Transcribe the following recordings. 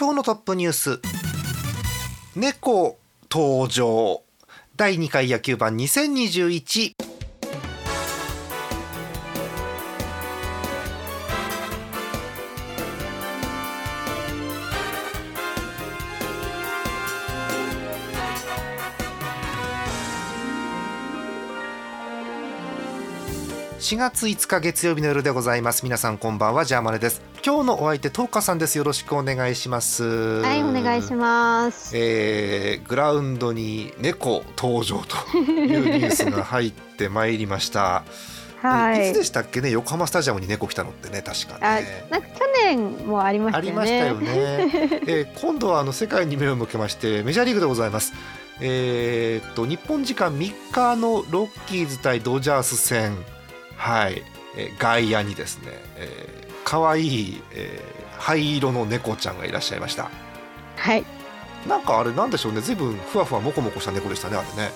今日のトップニュース。猫登場。第2回野球盤2021 20214月5日月曜日の夜でございます。皆さんこんばんはジャーマネです。今日のお相手トーカさんです。よろしくお願いします。はいお願いします。えー、グラウンドに猫登場というニュースが入ってまいりました。はい、いつでしたっけね？横浜スタジアムに猫来たのってね確かね。なんか去年もありましたよね。ありましたよね、えー、今度はあの世界に目を向けましてメジャーリーグでございます。えー、っと日本時間3日のロッキーズ対ドジャース戦はい、えー、外野にですね、えー、可愛い、えー、灰色の猫ちゃんがいらっしゃいました。はい。なんかあれなんでしょうね。ずいぶんふわふわもこもこした猫でしたねあれね。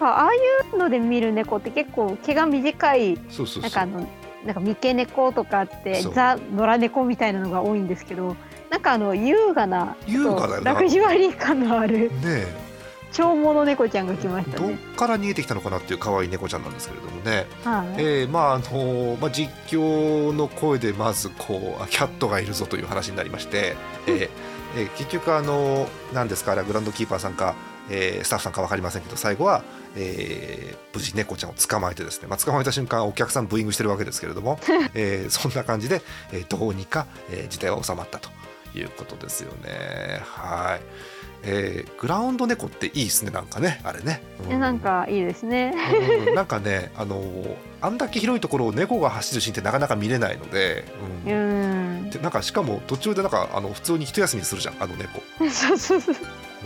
ああいうので見る猫って結構毛が短いそうそうなんかあのなんか三毛猫とかってザ・野良猫みたいなのが多いんですけどなんかあの優雅な優雅だよラグジュアリー感のあるね長毛猫ちゃんが来ました、ね、どっから逃げてきたのかなっていう可愛い猫ちゃんなんですけれどもね、はい、えー、まああのまあ、実況の声でまずこうキャットがいるぞという話になりまして、えーえー、結局あの何ですかあれはグランドキーパーさんか、えー、スタッフさんか分かりませんけど最後は、えー、無事猫ちゃんを捕まえてですね、まあ、捕まえた瞬間お客さんブーイングしてるわけですけれども、えー、そんな感じで、えー、どうにか、えー、事態は収まったということですよね。はい。えー、グラウンド猫っていいですねなんかね。あれね、うん、なんかいいですね、うん、なんかねあのあんだけ広いところを猫が走るシーンってなかなか見れないので、うん、うん。でなんかしかも途中でなんかあの普通に一休みするじゃんあの猫。そうそうそう、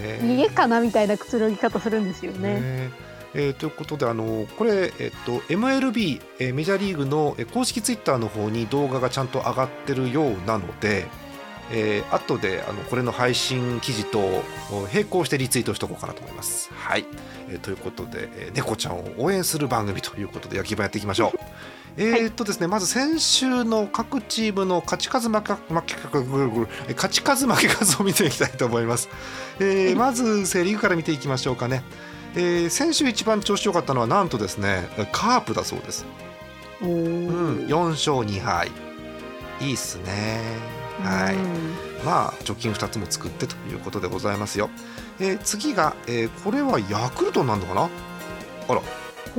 ね、逃げかなみたいなくつろぎ方するんですよね。ね。えー、ということであのこれ、えっと、MLB、えー、メジャーリーグの公式ツイッターの方に動画がちゃんと上がってるようなので、えー、後であのこれの配信記事と並行してリツイートしておこうかなと思います。はい、えー、ということで、えー、猫ちゃんを応援する番組ということで野球盤やっていきましょう。えー、っとですね、まず先週の各チームの勝ち数負け負け勝ち数負け数を見ていきたいと思います。えー、まずセ・リーグから見ていきましょうかね。えー、先週一番調子良かったのはなんとですねカープだそうです。うん、4勝2敗いいっすね。はい、まあ貯金2つも作ってということでございますよ。えー、次が、えー、これはヤクルトなんのかな？あら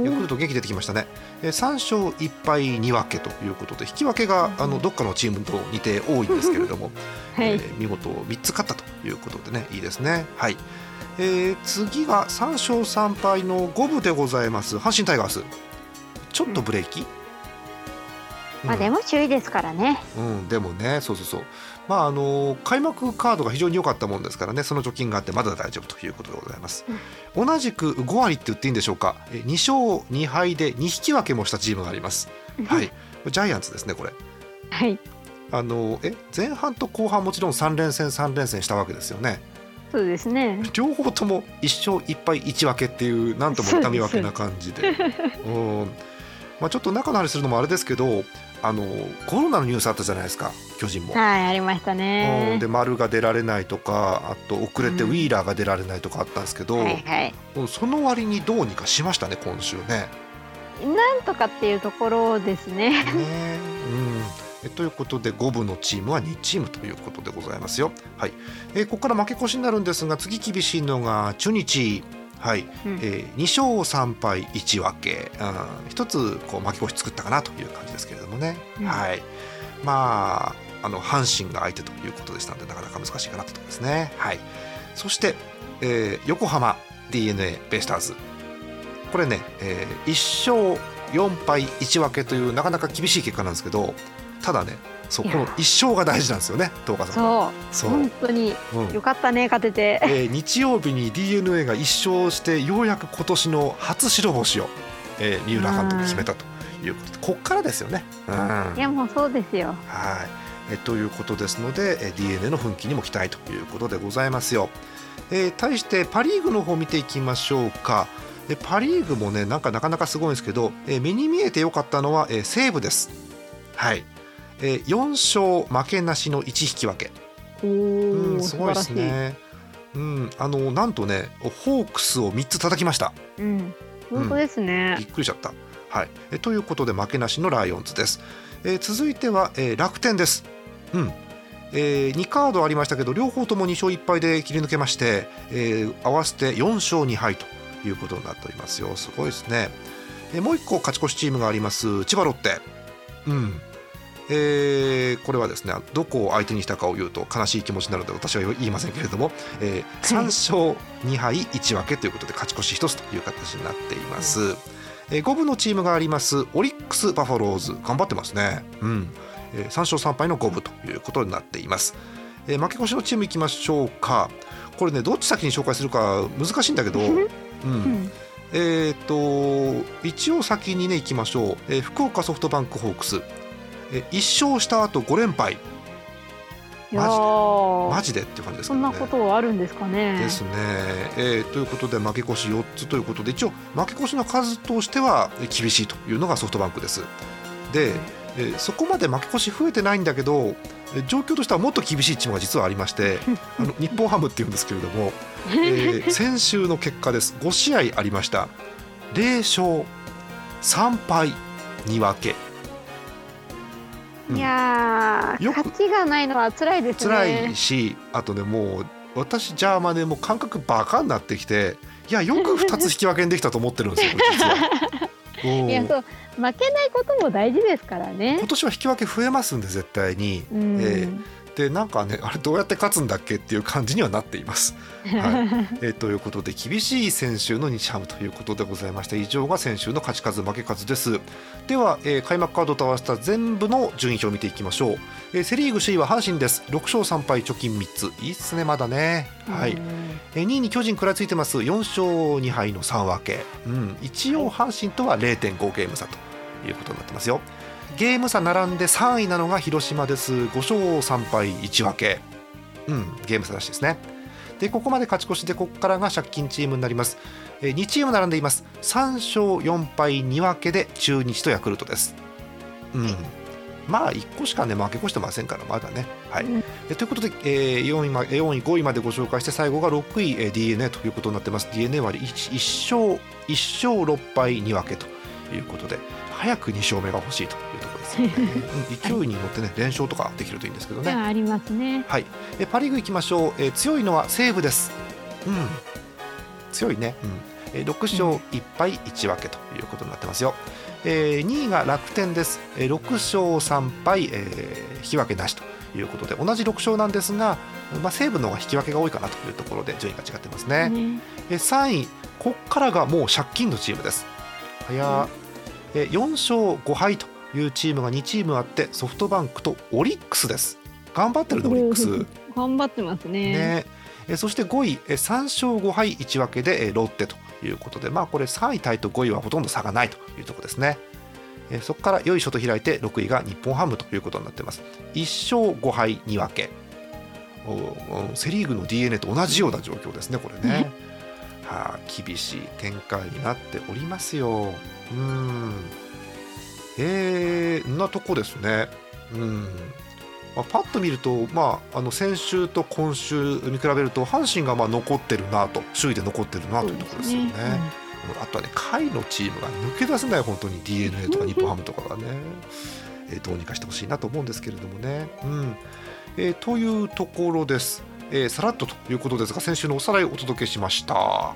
ヤクルト元気出てきましたね、えー、3勝1敗2分けということで引き分けがあのどっかのチームと似て多いんですけれども、はい、えー、見事3つ勝ったということでねいいですね。はい。えー、次が3勝3敗の五分でございます阪神タイガース。ちょっとブレーキ、うんまあでも注意ですからね。うん、でもね、そうそうそう。まああの開幕カードが非常に良かったもんですからね、その貯金があってまだ大丈夫ということでございます。うん、同じく5割って言っていいんでしょうか。2勝2敗で2引き分けもしたチームがあります。はい。ジャイアンツですねこれ。はい。あのえ前半と後半もちろん3連戦3連戦したわけですよね。そうですね。両方とも1勝1敗1分けっていうなんとも痛み分けな感じで。うん。まあちょっと中の話するのもあれですけど、あのコロナのニュースあったじゃないですか巨人も。はいありましたね。で丸が出られないとかあと遅れてウィーラーが出られないとかあったんですけど、うんはいはい、その割にどうにかしましたね今週ね。なんとかっていうところですね。ねうんえということで5部のチームは2チームということでございますよ。はいえー、ここから負け越しになるんですが次厳しいのが中日。はい、うん、えー、2勝3敗1分け、うん、一つこう負け越し作ったかなという感じですけれどもね、うん、はい。まああの阪神が相手ということでしたのでなかなか難しいかなというところですね。はい、そして、えー、横浜 d n a ベイスターズ。これね、えー、1勝4敗1分けというなかなか厳しい結果なんですけどただねそうこの一勝が大事なんですよね東川さんそう。本当に、うん、よかったね勝てて、えー、日曜日に d n a が一勝してようやく今年の初白星を、えー、三浦監督決めたということでこっからですよね、うん、いやもうそうですよ。はい。えということですので、え d n a の奮起にも期待ということでございますよ、えー、対してパ・リーグの方見ていきましょうか。でパ・リーグもねなんかなかなかすごいんですけど、えー、目に見えてよかったのは、えー、西武です。はいえー、4勝負けなしの1引き分け。うん、すごいですね。うん、あのなんとねホークスを3つ叩きました、うん、本当ですね、うん、びっくりしちゃった。はい。えということで負けなしのライオンズです、えー、続いては、えー、楽天です。うん。えー、2カードありましたけど両方とも2勝1敗で切り抜けまして、えー、合わせて4勝2敗ということになっておりますよ。すごいですね、えー、もう1個勝ち越しチームがあります千葉ロッテ。うんえー、これはですねどこを相手にしたかを言うと悲しい気持ちになるので私は言いませんけれども、えー、3勝2敗1分けということで勝ち越し1つという形になっています、えー、5部のチームがあります。オリックス・バファローズ頑張ってますね、うん。えー、3勝3敗の5部ということになっています、えー、負け越しのチームいきましょうか。これねどっち先に紹介するか難しいんだけど、うん、えーと一応先にねいきましょう、えー、福岡ソフトバンクホークスえ1勝した後5連敗マジマジでって感じですかね。そんなことはあるんですかね。ですね。えー、ということで負け越し4つということで一応負け越しの数としては厳しいというのがソフトバンクです。で、えー、そこまで負け越し増えてないんだけど状況としてはもっと厳しいチームが実はありまして あの日本ハムっていうんですけれども、えー、先週の結果です5試合ありました0勝3敗2分けいや勝ちがないのは辛いですね。辛いしあとねもう私ジャーマネも感覚バカになってきていやよく2つ引き分けにできたと思ってるんですよ 実は。いやそう負けないことも大事ですからね。今年は引き分け増えますんで絶対に、えー、でなんかねあれどうやって勝つんだっけっていう感じにはなっています。はい。えー、ということで厳しい先週の日ハムということでございました。以上が先週の勝ち数負け数です。では、えー、開幕カードと合わせた全部の順位表を見ていきましょう、えー、セ・リーグ首位は阪神です。6勝3敗貯金3つ。いいっすねまだね。はい、えー、2位に巨人食らいついてます。4勝2敗の3分け、うん、一応阪神とは0.5ゲーム差ということになってますよゲーム差並んで3位なのが広島です。5勝3敗1分け。うんゲーム差らしいですね。でここまで勝ち越しでここからが借金チームになります。え2チーム並んでいます。3勝4敗2分けで中日とヤクルトです。うん。まあ1個しかね負け越してませんからまだね。はい、うん、えということで、えー、4, 位ま4位5位までご紹介して最後が6位、えー、d n a ということになってます。d n a は 1, 1勝1勝6敗2分けということで早く2勝目が欲しいというところですよね、うん、勢いに乗ってね連勝とかできるといいんですけどね。ありますね。はい。えパ・リーグいきましょう、えー、強いのは西武です。うん。強いね、うん。えー、6勝1敗1分けということになってますよ、えー、2位が楽天です、えー、6勝3敗、えー、引き分けなしということで同じ6勝なんですが、まあ、西武の方が引き分けが多いかなというところで順位が違ってますね、ね。えー、3位ここからがもう借金のチームです。早、え4勝5敗というチームが2チームあってソフトバンクとオリックスです。頑張ってるねオリックス。頑張ってますね。ね。えそして5位え3勝5敗1分けでえロッテということでまあこれ3位タイと5位はほとんど差がないというところですね。えそこから良いショと開いて6位が日本ハムということになってます。1勝5敗2分け。セ・リーグの d n a と同じような状況ですねこれね、はあ、厳しい展開になっておりますようん。えー、んなとこですね。うん。まあ、パッと見ると、まあ、あの先週と今週見比べると阪神がまあ残ってるなと首位で残ってるなというところですよね。ね。うん、あとはね下位のチームが抜け出せない本当に d n a とか日本ハムとかがね、えー、どうにかしてほしいなと思うんですけれどもね。うん。えー、というところです、えー、さらっとということですが先週のおさらいをお届けしました。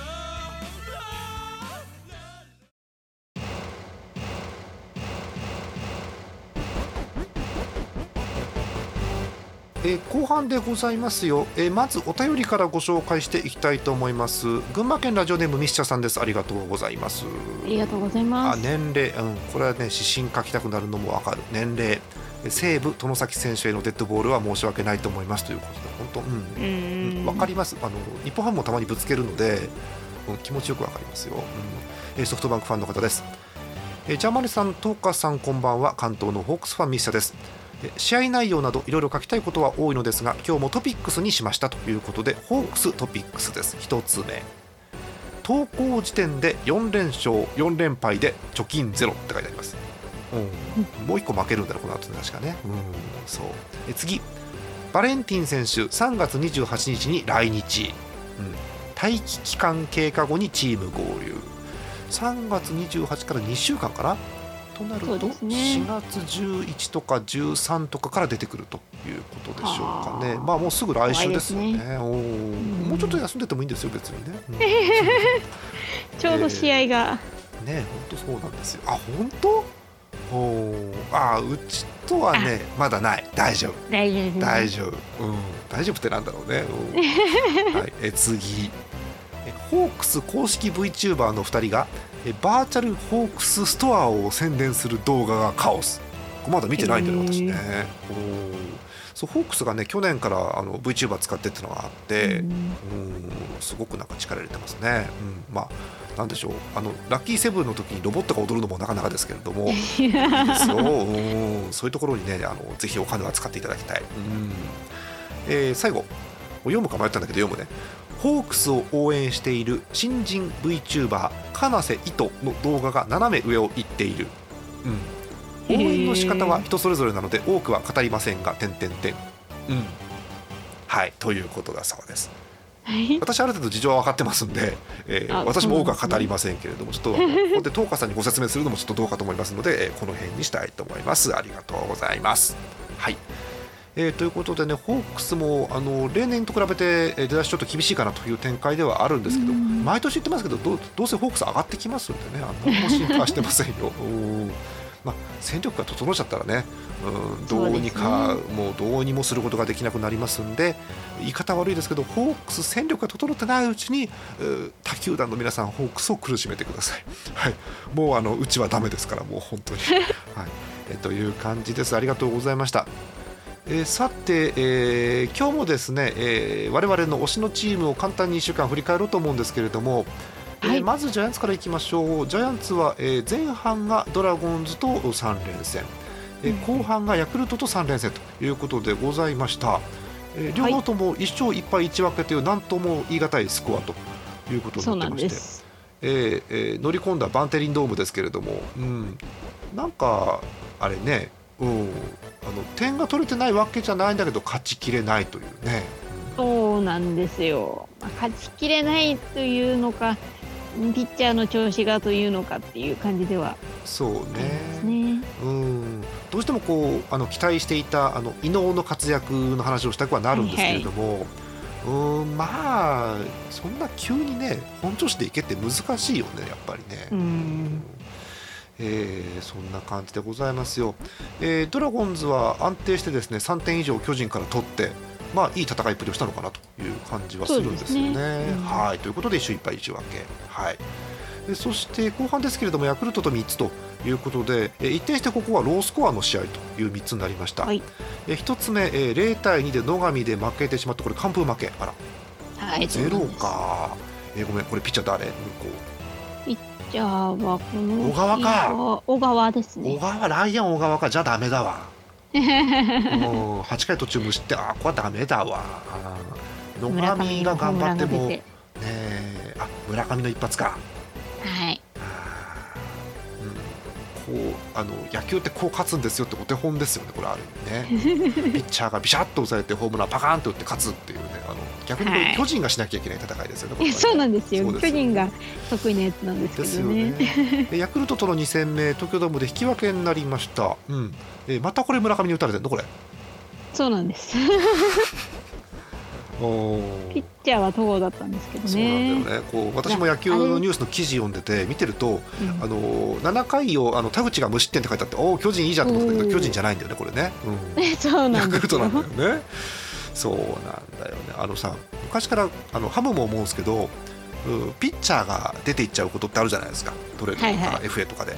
えー、後半でございますよ、えー、まずお便りからご紹介していきたいと思います。群馬県ラジオネームミッシャさんです。ありがとうございます。ありがとうございます。あ年齢、うん、これはね指針書きたくなるのもわかる。年齢。西武外崎選手へのデッドボールは申し訳ないと思います。ということで本当うん。わ、うん、かります。あの日本ハムもたまにぶつけるので、うん、気持ちよくわかりますよ、うん、ソフトバンクファンの方です。えジャーマネさん、トーカさんこんばんは。関東のホークスファンミッシャです試合内容などいろいろ書きたいことは多いのですが今日もトピックスにしましたということでホークストピックスです。1つ目。投稿時点で4連勝4連敗で貯金ゼロって書いてあります、うん、もう1個負けるんだろうこの後確かね、うん、そう。え次。バレンティン選手3月28日に来日、うん、待機期間経過後にチーム合流。3月28から2週間かなとなると、ね、4月11とか13とかから出てくるということでしょうかね。まあもうすぐ来週ですよね、ね、おもうちょっと休んでてもいいんですよ別にね、うん、ちょうど試合が、えー、ね本当そうなんですよ。あ本当？おあうちとはねまだない。大丈夫。大丈夫大丈夫、うん、大丈夫ってなんだろうね、はい、え次。ホークス公式 VTuber の2人がバーチャルホークスストアを宣伝する動画がカオス。まだ見てないんだよ私ね。そうホークスがね去年からあの VTuber 使ってってのがあってうん。すごくなんか力入れてますね、うん、まあなんでしょう。あのラッキーセブンの時にロボットが踊るのもなかなかですけれども。いいですようん。そういうところにねあのぜひお金は使っていただきたい、うん。えー、最後。読むか迷ったんだけど読むねホークスを応援している新人 VTuber 金瀬糸の動画が斜め上を行っている、うん、応援の仕方は人それぞれなので多くは語りませんが点点点。うん。はいということだそうです。私ある程度事情は分かってますんで、えー、私も多くは語りませんけれども、ちょっとここで東花さんにご説明するのもちょっとどうかと思いますので、えー、この辺にしたいと思います。ありがとうございます。はい。えー、ということでね、ホークスもあの例年と比べて出だしちょっと厳しいかなという展開ではあるんですけど、毎年言ってますけどど、どうせホークス上がってきますんでね、あんま心配してませんよ。まあ、戦力が整っちゃったらね、うん、どうにか、ね、もうどうにもすることができなくなりますんで言い方悪いですけどホークス戦力が整ってないうちに他球団の皆さんホークスを苦しめてください、はい、もうあのうちはだめですからもう本当に、はい。えという感じです。ありがとうございましたえー、さて、えー、今日もですね、えー、我々の推しのチームを簡単に1週間振り返ろうと思うんですけれども、はい、えー、まずジャイアンツからいきましょう。ジャイアンツは、えー、前半がドラゴンズと3連戦、えー、後半がヤクルトと3連戦ということでございました、えー、両方とも1勝1敗1分けという何とも言い難いスコアということになってましてえーえー、乗り込んだバンテリンドームですけれども、うん、なんかあれね。うん、あの点が取れてないわけじゃないんだけど勝ちきれないというね、うん、そうなんですよ、まあ、勝ちきれないというのかピッチャーの調子がというのかっていう感じではそうね、ね、うん。どうしてもこうあの期待していたあの伊能の活躍の話をしたくはなるんですけれども、はいうんまあそんな急にね本調子でいけって難しいよねやっぱりね。うんえー、そんな感じでございますよ、えー、ドラゴンズは安定してですね3点以上巨人から取ってまあいい戦いっぷりをしたのかなという感じはするんですよね。ね。うん、はい。ということで一勝1敗1分け、はい、でそして後半ですけれどもヤクルトと3つということで、えー、一転してここはロースコアの試合という3つになりました、はい、えー、1つ目、えー、0対2で野上で負けてしまってこれ完封負け。あら、はい、ゼロか、えー、ごめんこれピッチャー誰？向こうじゃあはこの小川か。小川ですね。小川ライアン小川か。じゃあダメだわ。もう8回途中無失点。あここはダメだわ。野上が頑張ってもねあ村上の一発かあの野球ってこう勝つんですよってお手本ですよね。これある意味ね。ピッチャーがビシャッと抑えてホームランパカーンと打って勝つっていうねあの逆に巨人がしなきゃいけない戦いですよね、はい、そうなんですよ。巨人が得意なやつなんですけどね。ね。ヤクルトとの2戦目東京ドームで引き分けになりました、うん。えまたこれ村上に打たれてるの？これ。そうなんですピッチャーは戸郷だったんですけどね。そうなんだよね。こう私も野球のニュースの記事読んでて見てると、あの7回をあの田口が無失点って書いてあって、おお巨人いいじゃんと思ったけど巨人じゃないんだよねこれね。うん、そうなんヤクルトなんだよね。そうなんだよね。あのさ昔からあのハムも思うんですけど、ピッチャーが出ていっちゃうことってあるじゃないですか。トレードとか、はいはい、FA とかで。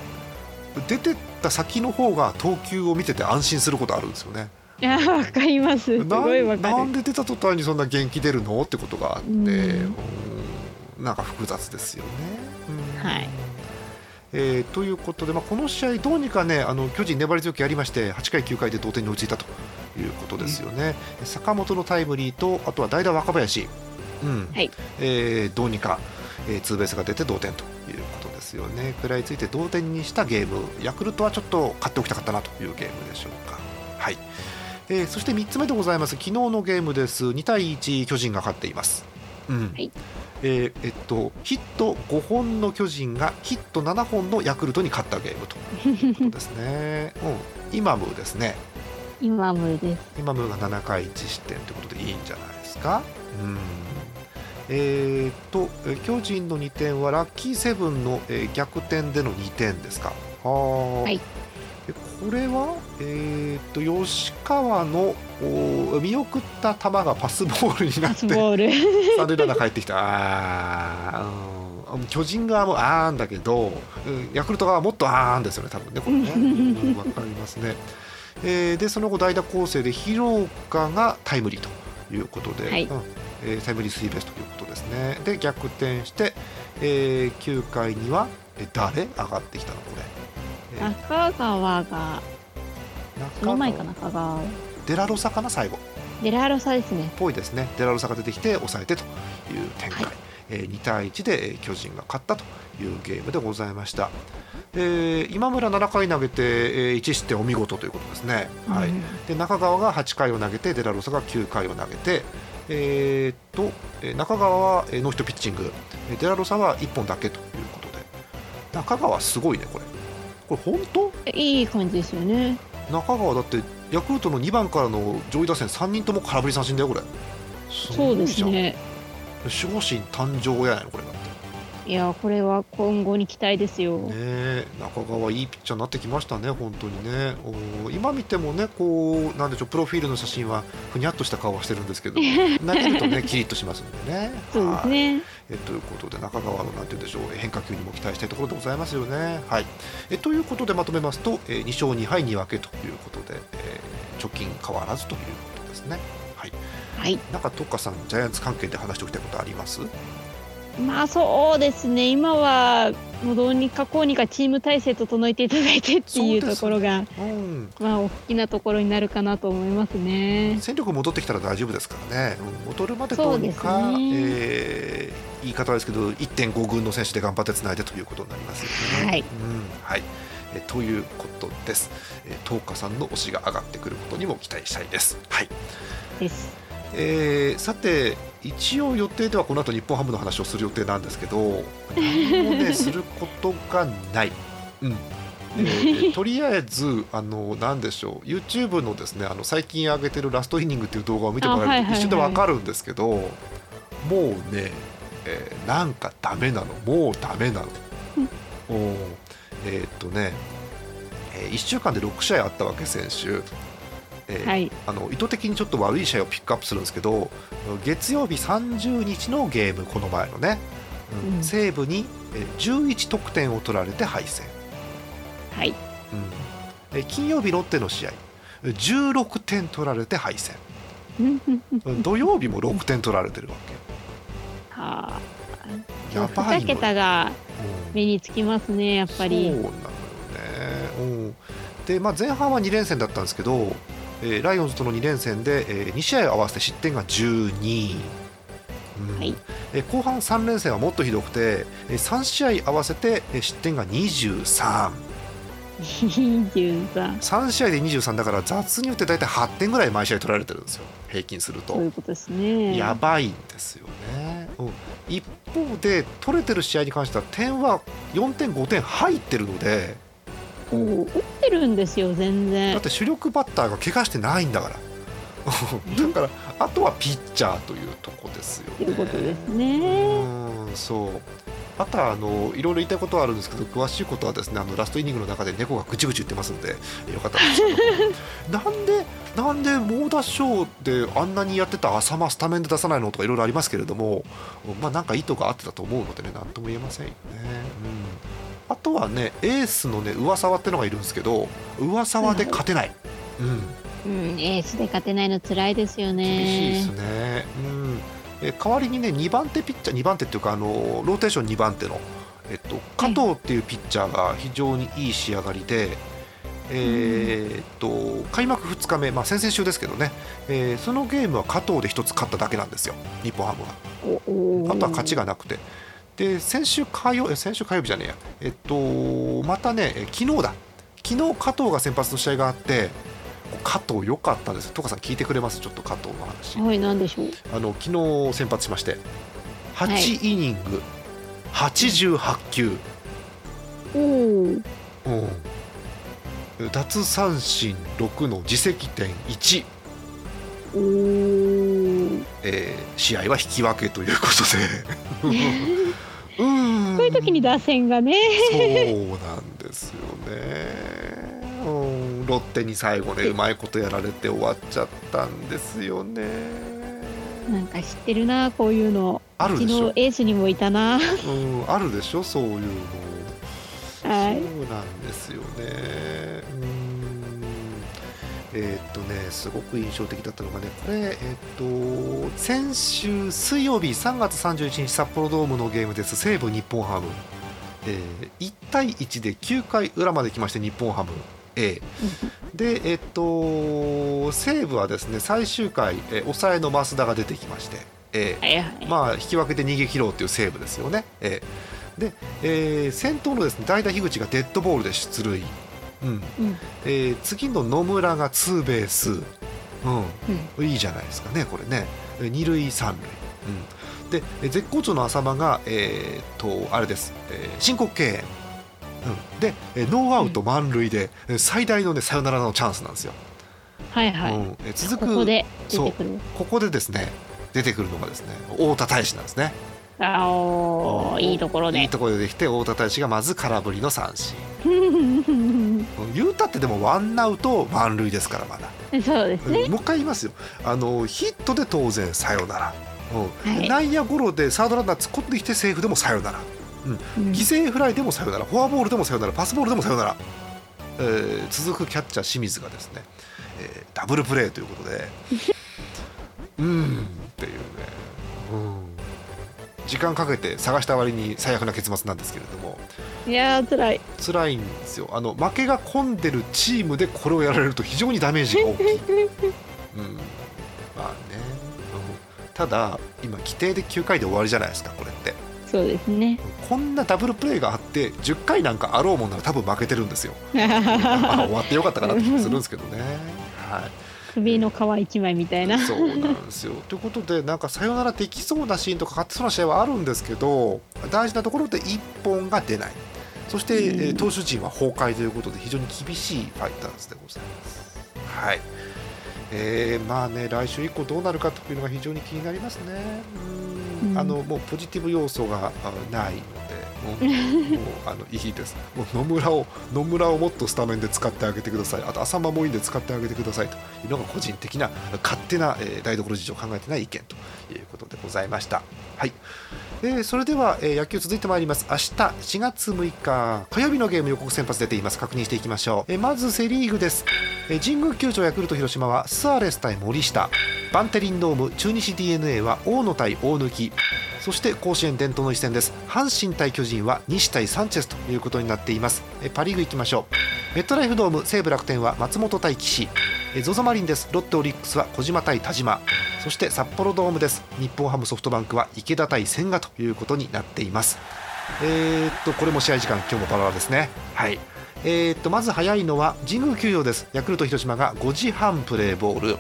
出てった先の方が投球を見てて安心することあるんですよね。いやわかります。すごいわかる。なんで出た途端にそんな元気出るのってことがあって、うん、なんか複雑ですよね。はい。えー、ということで、まあ、この試合、どうにかねあの巨人、粘り強くやりまして8回、9回で同点に追いついたということですよね、うん、坂本のタイムリーとあとは代打、若林、うん。はい。えー、どうにか、えー、ツーベースが出て同点ということですよね、食らいついて同点にしたゲーム、ヤクルトはちょっと勝っておきたかったなというゲームでしょうか。はいえー、そして3つ目でございます。昨日のゲームです。2対1巨人が勝っています、うん。はい。えー、えっと、ヒット5本の巨人がヒット7本のヤクルトに勝ったゲームと。いうことですね、うん、イマムですね。イマムです。イマムが7回1失点ということでいいんじゃないですか。うん。えーと、巨人の2点はラッキーセブンの、えー、逆転での2点ですか。は、はい、これは、えーと、吉川の見送った球がパスボールになって三塁ランナー帰ってきた。あ、うん、巨人側もあーんだけどヤクルト側はもっとあーんですよね多分ねこれね。わ、かりますね、えー、でその後代打攻勢で広岡がタイムリーということで、はい、うんえー、タイムリースリーベースということですね。で逆転して、えー、9回にはえ誰上がってきたのこれ中川がその前か中川。デラロサかな最後。デラロサですね。ぽいですね。デラロサが出てきて抑えてという展開、はい、えー、2対1で巨人が勝ったというゲームでございました、えー、今村7回投げて、えー、1失点お見事ということですね、うん、はい、で中川が8回を投げてデラロサが9回を投げてえー、っと中川はノーヒットピッチング。デラロサは1本だけということで。中川すごいねこれこれ本当？いい感じですよね。中川だってヤクルトの2番からの上位打線3人とも空振り三振だよこれ。そうですね。守護神誕生やないのこれいやこれは今後に期待ですよ。ね中川いいピッチャーになってきましたね本当にね。今見てもねこうなんでしょうプロフィールの写真はふにゃっとした顔はしてるんですけど 投げるとねキリッとしますんでね。そうですね。えということで中川のなんて言うんでしょう変化球にも期待したいところでございますよね。はいえということでまとめますと、え2勝2敗2分けということで、えー、貯金変わらずということですね。はい。はい。なんかトッカさんジャイアンツ関係で話しておきたいことあります？まあそうですね、今はもうどうにかこうにかチーム体制整えていただいてっていうところが、うん、まあ大きなところになるかなと思いますね。戦力戻ってきたら大丈夫ですからね、戻るまでどうにか、ねえー、言い方ですけど、1.5軍の選手で頑張ってつないでということになりますよね。はい、うんはいえということです。えー、東花さんの推しが上がってくることにも期待したいです。はい。です。えー、さて一応予定ではこの後日本ハムの話をする予定なんですけど何もねすることがない。うん えー、とりあえずあのなんでしょう YouTube のですねあの最近上げてるラストイニングっていう動画を見てもらえると一瞬でわかるんですけど、もうね、えー、なんかダメなのもうダメなの。おえー、っとね、えー、1週間で6試合あったわけ選手。えーはい、あの意図的にちょっと悪い試合をピックアップするんですけど月曜日30日のゲームこの前のね、うん、西武に11得点を取られて敗戦、はい。うん、金曜日ロッテの試合16点取られて敗戦。土曜日も6点取られてるわけ。はあ。やばい2桁が目につきますね、やっぱり。そうなのよね、うん、で、まあ、前半は2連戦だったんですけどえー、ライオンズとの2連戦で、えー、2試合合わせて失点が12、うん。はい。えー、後半3連戦はもっとひどくて、えー、3試合合わせて失点が23、3試合で23だから雑によって大体8点ぐらい毎試合取られてるんですよ。平均すると。そういうことですね。やばいんですよね、うん、一方で取れてる試合に関しては点は4点5点入ってるので打ってるんですよ全然だって主力バッターが怪我してないんだから だからあとはピッチャーというとこですよね。ということですね。うんそうあとはあのいろいろ言いたいことはあるんですけど詳しいことはですねあのラストイニングの中で猫がぐちぐち言ってますんでよかったんですけどなんでなんで猛打賞であんなにやってた浅間スタメンで出さないのとかいろいろありますけれどもまあなんか意図があってたと思うのでね何とも言えませんよね。うん、あとはねエースのね上沢ってのがいるんですけど上沢で勝てない。うんうん、エースで勝てないの辛いですよね。厳しいですね。うん。え代わりにね2番手ピッチャー2番手っていうかあのローテーション2番手のえっと加藤っていうピッチャーが非常にいい仕上がりで。えー、っと開幕2日目、まあ、先々週ですけどね、えー、そのゲームは加藤で1つ勝っただけなんですよ、日本ハムは。あとは勝ちがなくて、で先週火曜先週火曜日じゃねえや、えっと、またね、昨日だ、昨日加藤が先発の試合があって、加藤良かったです。トカさん聞いてくれます？ちょっと加藤の話。はい何でしょう？あの昨日先発しまして。8イニング、はい、88球。おお奪三振6の自責点1おえー、試合は引き分けということで うん。そういう時に打線がね。そうなんですよね。うん。ロッテに最後ねうまいことやられて終わっちゃったんですよね。なんか知ってるなこういうの。あるでしょ。エースにもいたな。うん。あるでしょそういうの。はい、そうなんですよね。うんえー、っとねすごく印象的だったのがねこれえー、っと先週水曜日3月31日札幌ドームのゲームです。西武日本ハム。えー、1対1で9回裏まで来まして日本ハム。A で、えっと、西武はですね最終回、えー、抑えの増田が出てきまして、えー、はいはい、まあ、引き分けて逃げ切ろうという西武ですよね。えー、で、えー、先頭のですね代打樋口がデッドボールで出塁、えー、次の野村がツーベース、うん。うん、いいじゃないですかねこれね。二塁三塁。うん、で絶好調の浅間が、えー、とあれです、えー、申告敬遠。うん、でノーアウト満塁で、最大の、ね、サヨナラのチャンスなんですよ。はいはい、うん、続くここでそう。ここでですね出てくるのがですね太田大使なんですね。あおいいところで。いいところでできて太田大使がまず空振りの三振 言うたってでもワンアウト満塁ですからまだ。そうですね、もう一回言いますよ。あのヒットで当然サヨナラ、うん。はい、内野ゴロでサードランナー突っ込んできてセーフでもサヨナラうん、犠牲フライでもさよなら。フォアボールでもさよなら。パスボールでもさよなら、えー、続くキャッチャー清水がですね、えー、ダブルプレーということで。うんっていうね、うん、時間かけて探した割に最悪な結末なんですけれどもいや辛い。辛いんですよ。あの負けが込んでるチームでこれをやられると非常にダメージが大きい、うん、まあね、うん、ただ今規定で9回で終わりじゃないですかこれって。そうですね。こんなダブルプレーがあって10回なんかあろうもんなら多分負けてるんですよ。終わってよかったかなって気するんですけどね。はい首の皮一枚みたいな。そうなんですよ。ということでなんかさよならできそうなシーンとか勝ってそうな試合はあるんですけど大事なところで1本が出ない。そして、うん、投手陣は崩壊ということで非常に厳しいファイターズでございます。はい。えー、まあね来週以降どうなるかというのが非常に気になりますね。うん。あのもうポジティブ要素がないので、もうあのいいです。もう野村を野村をもっとスタメンで使ってあげてください。あと浅間もいいんで使ってあげてくださいというのが個人的な勝手な、えー、台所事情を考えてない意見ということでございました。はい。えー、それでは、えー、野球続いてまいります明日4月6日火曜日のゲーム予告先発出ています確認していきましょう、えー、まずセ・リーグです、えー、神宮球場ヤクルト広島はスアレス対森下バンテリンドーム中日 d n a は大野対大貫そして甲子園伝統の一戦です。阪神対巨人は西対サンチェスということになっています。パ・リーグいきましょう。メットライフドーム西武楽天は松本対岸 ZOZO マリンです。ロッテオリックスは小島対田島。そして札幌ドームです。日本ハムソフトバンクは池田対千賀ということになっています。えー、っとこれも試合時間今日もバラバラですね。はい。えー、とまず早いのは神宮球場です。ヤクルト広島が5時半プレーボール。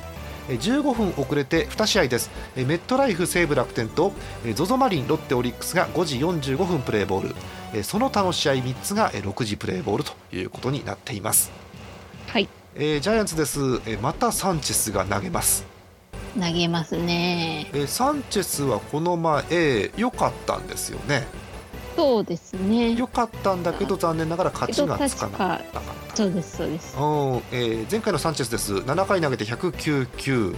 15分遅れて2試合です。メットライフ西武楽天と ZOZO マリンロッテオリックスが5時45分プレーボール。その他の試合3つが6時プレーボールということになっています。はい、えー、ジャイアンツです。またサンチェスが投げます。投げますね。えサンチェスはこの前良かったんですよねそうですね。良かったんだけど残念ながら勝ちがつかなかったそうですそうです、うんえー、前回のサンチェスです。7回投げて109球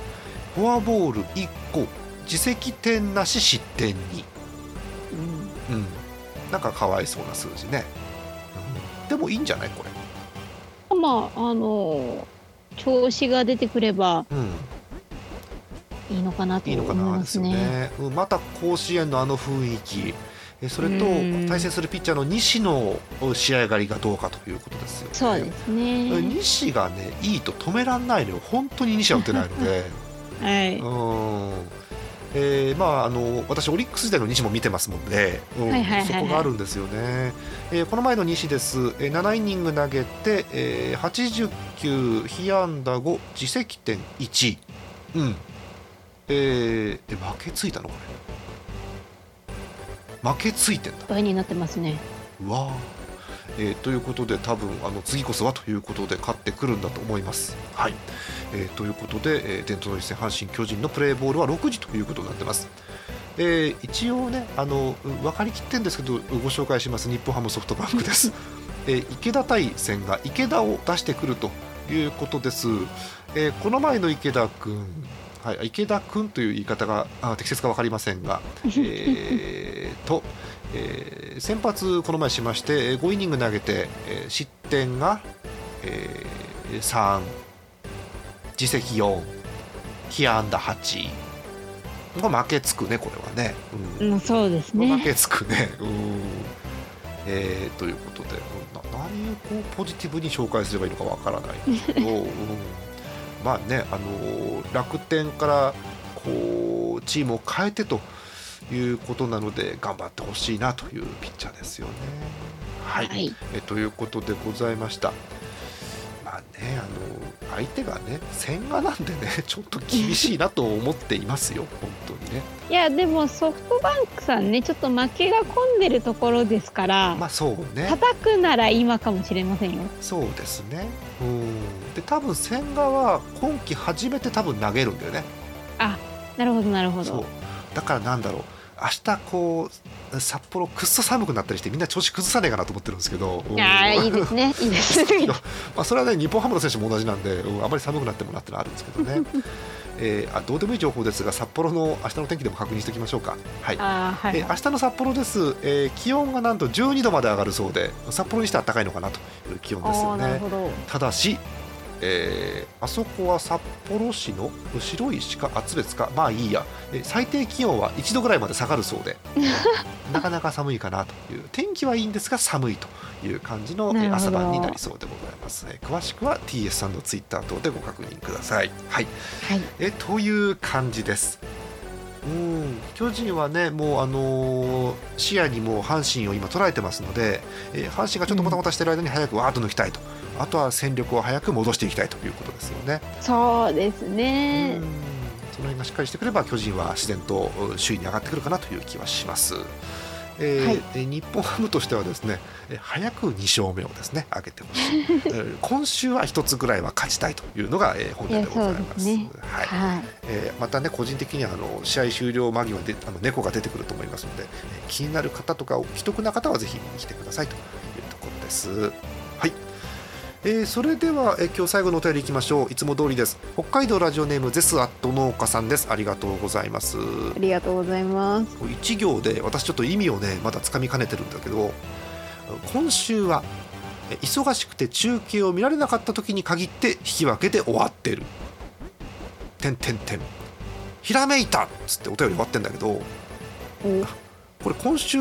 フォアボール1個。自責点なし失点に、うん、うん、なんかかわいそうな数字ね、うん、でもいいんじゃないこれ。まああの調子が出てくれば、うん。いいのかなと思いますね。いいね。また甲子園のあの雰囲気それと対戦するピッチャーの西の試合上がりがどうかということですよね。そうですね。西がねいいと止めらんないのよ。本当に西は打てないので。はい、うん。えーまあ、あの私、オリックス時代の西も見てますもんで、うん、そこがあるんですよね、えー、この前の西です、えー、7イニング投げて、えー、80球、被安打5、自責点1、うん。えー、負けついたのこれ負けついてんだ倍になってますねわあえー、ということで多分あの次こそはということで勝ってくるんだと思います。はいえー、ということで、えー、伝統の一戦阪神・巨人のプレーボールは6時ということになってます。えー、一応ねあの分かりきってるんですけどご紹介します日本ハムソフトバンクです。えー、池田対戦が池田を出してくるということです。えー、この前の池田君はい、池田君という言い方があ適切か分かりませんが、えー、と、えー、先発この前しまして5イニング投げて、えー、失点が、えー、3自責4被安打8これ負けつくねこれはね、うん、うん、そうですね。負けつくね。うん。えー、ということでな何をこうポジティブに紹介すればいいのかわからないんですけど、うん。まあね、あの楽天からこうチームを変えてということなので頑張ってほしいなというピッチャーですよね。はい、はい、えということでございました。まあね、あの相手がね千賀なんでね ちょっと厳しいなと思っていますよ 本当にね。いやでもソフトバンクさんねちょっと負けが込んでるところですからまあそうね叩くなら今かもしれませんよ。そうですね。うんで多分千賀は今季初めて多分投げるんだよね。あなるほどなるほど。だからなんだろう。明日こう札幌くっそ寒くなったりしてみんな調子崩さねえかなと思ってるんですけど。いやいいですね。いいですまあそれはね日本ハムの選手も同じなんで、うん、あまり寒くなってもなってのはあるんですけどね。えー、あどうでもいい情報ですが札幌の明日の天気でも確認しておきましょうか、はい。はい、えー、明日の札幌です、えー、気温がなんと12度まで上がるそうで札幌にしては暖かいのかなという気温ですよね。ただしえー、あそこは札幌市の白石か厚別か。まあいいや、えー、最低気温は1度ぐらいまで下がるそうで。なかなか寒いかなという。天気はいいんですが寒いという感じの朝晩になりそうでございますね。詳しくは TS さんのツイッター等でご確認ください。はい、はい、えという感じです。うん巨人はね、もう、あのー、視野にも阪神を今捉えてますので、えー、阪神がちょっともたもたしている間に早くわーっと抜きたいとあとは戦力を早く戻していきたいということですよね。そうですねその辺がしっかりしてくれば巨人は自然と首位に上がってくるかなという気はします。えー、はい、日本ハムとしてはですね早く2勝目をですね上げてほしい。今週は1つぐらいは勝ちたいというのが、えー、本音でございます。ね、はい、はい、えー、またね個人的にはあの試合終了間際であの猫が出てくると思いますので、えー、気になる方とか既得な方はぜひ見に来てくださいというところです。はいえー、それでは、えー、今日最後のお便りいきましょう。いつも通りです。北海道ラジオネームゼスアット農家さんです。ありがとうございます。ありがとうございます。一行で私ちょっと意味をねまだつかみかねてるんだけど今週は忙しくて中継を見られなかった時に限って引き分けで終わってる。てんてんてん。ひらめいたっつってお便り終わってんだけどこれ今週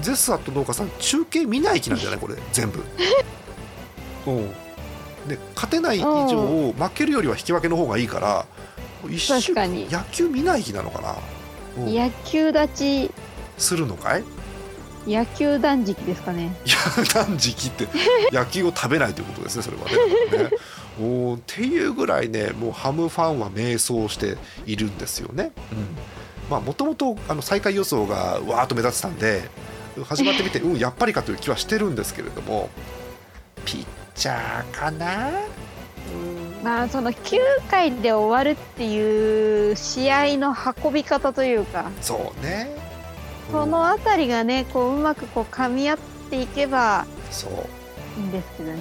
ゼスアット農家さん中継見ない気なんじゃないこれ。全部で勝てない以上負けるよりは引き分けの方がいいから一週野球見ない日なのかな。野球立ち。するのかい？野球断食ですかね。いや断食って 野球を食べないということですねそれはね。ねおっていうぐらいねもうハムファンは迷走しているんですよね。うん。まあもともと最下位予想がわーっと目立ってたんで始まってみてうんやっぱりかという気はしてるんですけれどもピッチャーかな。まあその9回で終わるっていう試合の運び方というかそうね、うん、その辺りがねこううまくこう噛み合っていけばそう。いいんですけどね。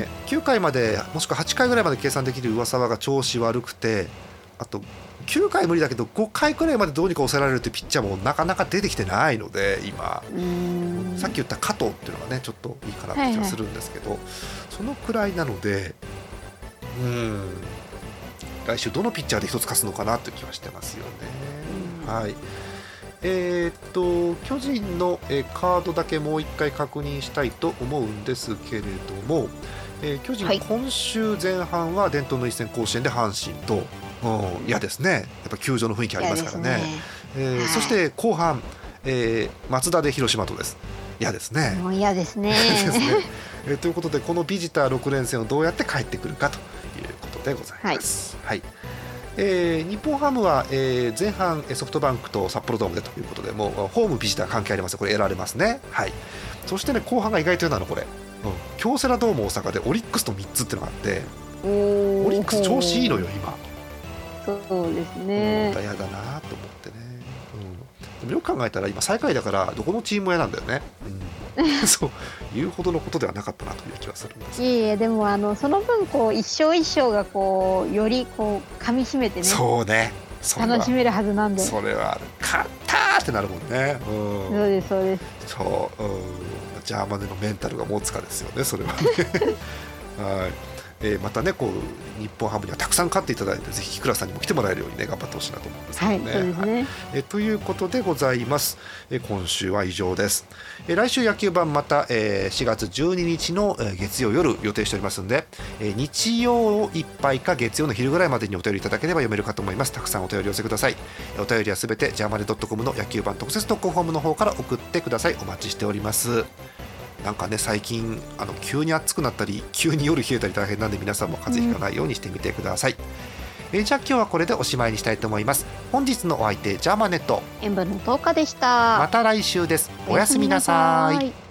ね9回までもしくは8回ぐらいまで計算できる上沢が調子悪くてあと9回無理だけど5回くらいまでどうにか抑えられるってピッチャーもなかなか出てきてないので今。さっき言った加藤っていうのがねちょっといいかなって気がするんですけど、はいはい、そのくらいなのでうん。来週どのピッチャーで一つ勝つのかなという気はしてますよね。はい。えー、っと巨人の、えカードだけもう一回確認したいと思うんですけれども、えー、巨人、はい、今週前半は伝統の一戦甲子園で阪神と嫌ですね。やっぱ球場の雰囲気ありますからね、ね。えーはい、そして後半、えー、松田で広島とです。嫌ですね。もう嫌ですね。ですね、えー、ということでこのビジター6連戦をどうやって帰ってくるかということでございます。はい、はい。えー、日本ハムは、えー、前半ソフトバンクと札幌ドームでということでもうホームビジター関係ありますこれ得られますね。はい。そしてね後半が意外と嫌なのこれ、うん、京セラドーム大阪でオリックスと3つっていうのがあってオリックス調子いいのよ今そうですね。嫌だなと思ってね、うん、でもよく考えたら今最下位だからどこのチームも嫌なんだよね、うん、そう。言うほどのことではなかったなという気はするんですいえいえでもあのその分こう一勝一勝がこうよりこう噛みしめてねそうね。楽しめるはずなんで。それは勝ったってなるもんね、うん、そうですそうです。そう、うん、ジャーマネのメンタルが持つかですよねそれはね。はいえー、またねこう日本ハムにはたくさん勝っていただいてぜひ木倉さんにも来てもらえるようにね頑張ってほしいなと思うんですけどね。はい、ね。はい、えー、ということでございます、えー、今週は以上です、えー、来週野球版また、えー、4月12日の、えー、月曜夜予定しておりますので、えー、日曜いっぱいか月曜の昼ぐらいまでにお便りいただければ読めるかと思います。たくさんお便り寄せください。お便りはすべてジャーマネドットコムの野球版特設特攻ホームの方から送ってください。お待ちしておりますなんかね最近あの急に暑くなったり急に夜冷えたり大変なんで皆さんも風邪ひかないようにしてみてください、うん、えじゃあ今日はこれでおしまいにしたいと思います。本日のお相手ジャーマネット。塩分の10日でした。また来週です。おやすみなさい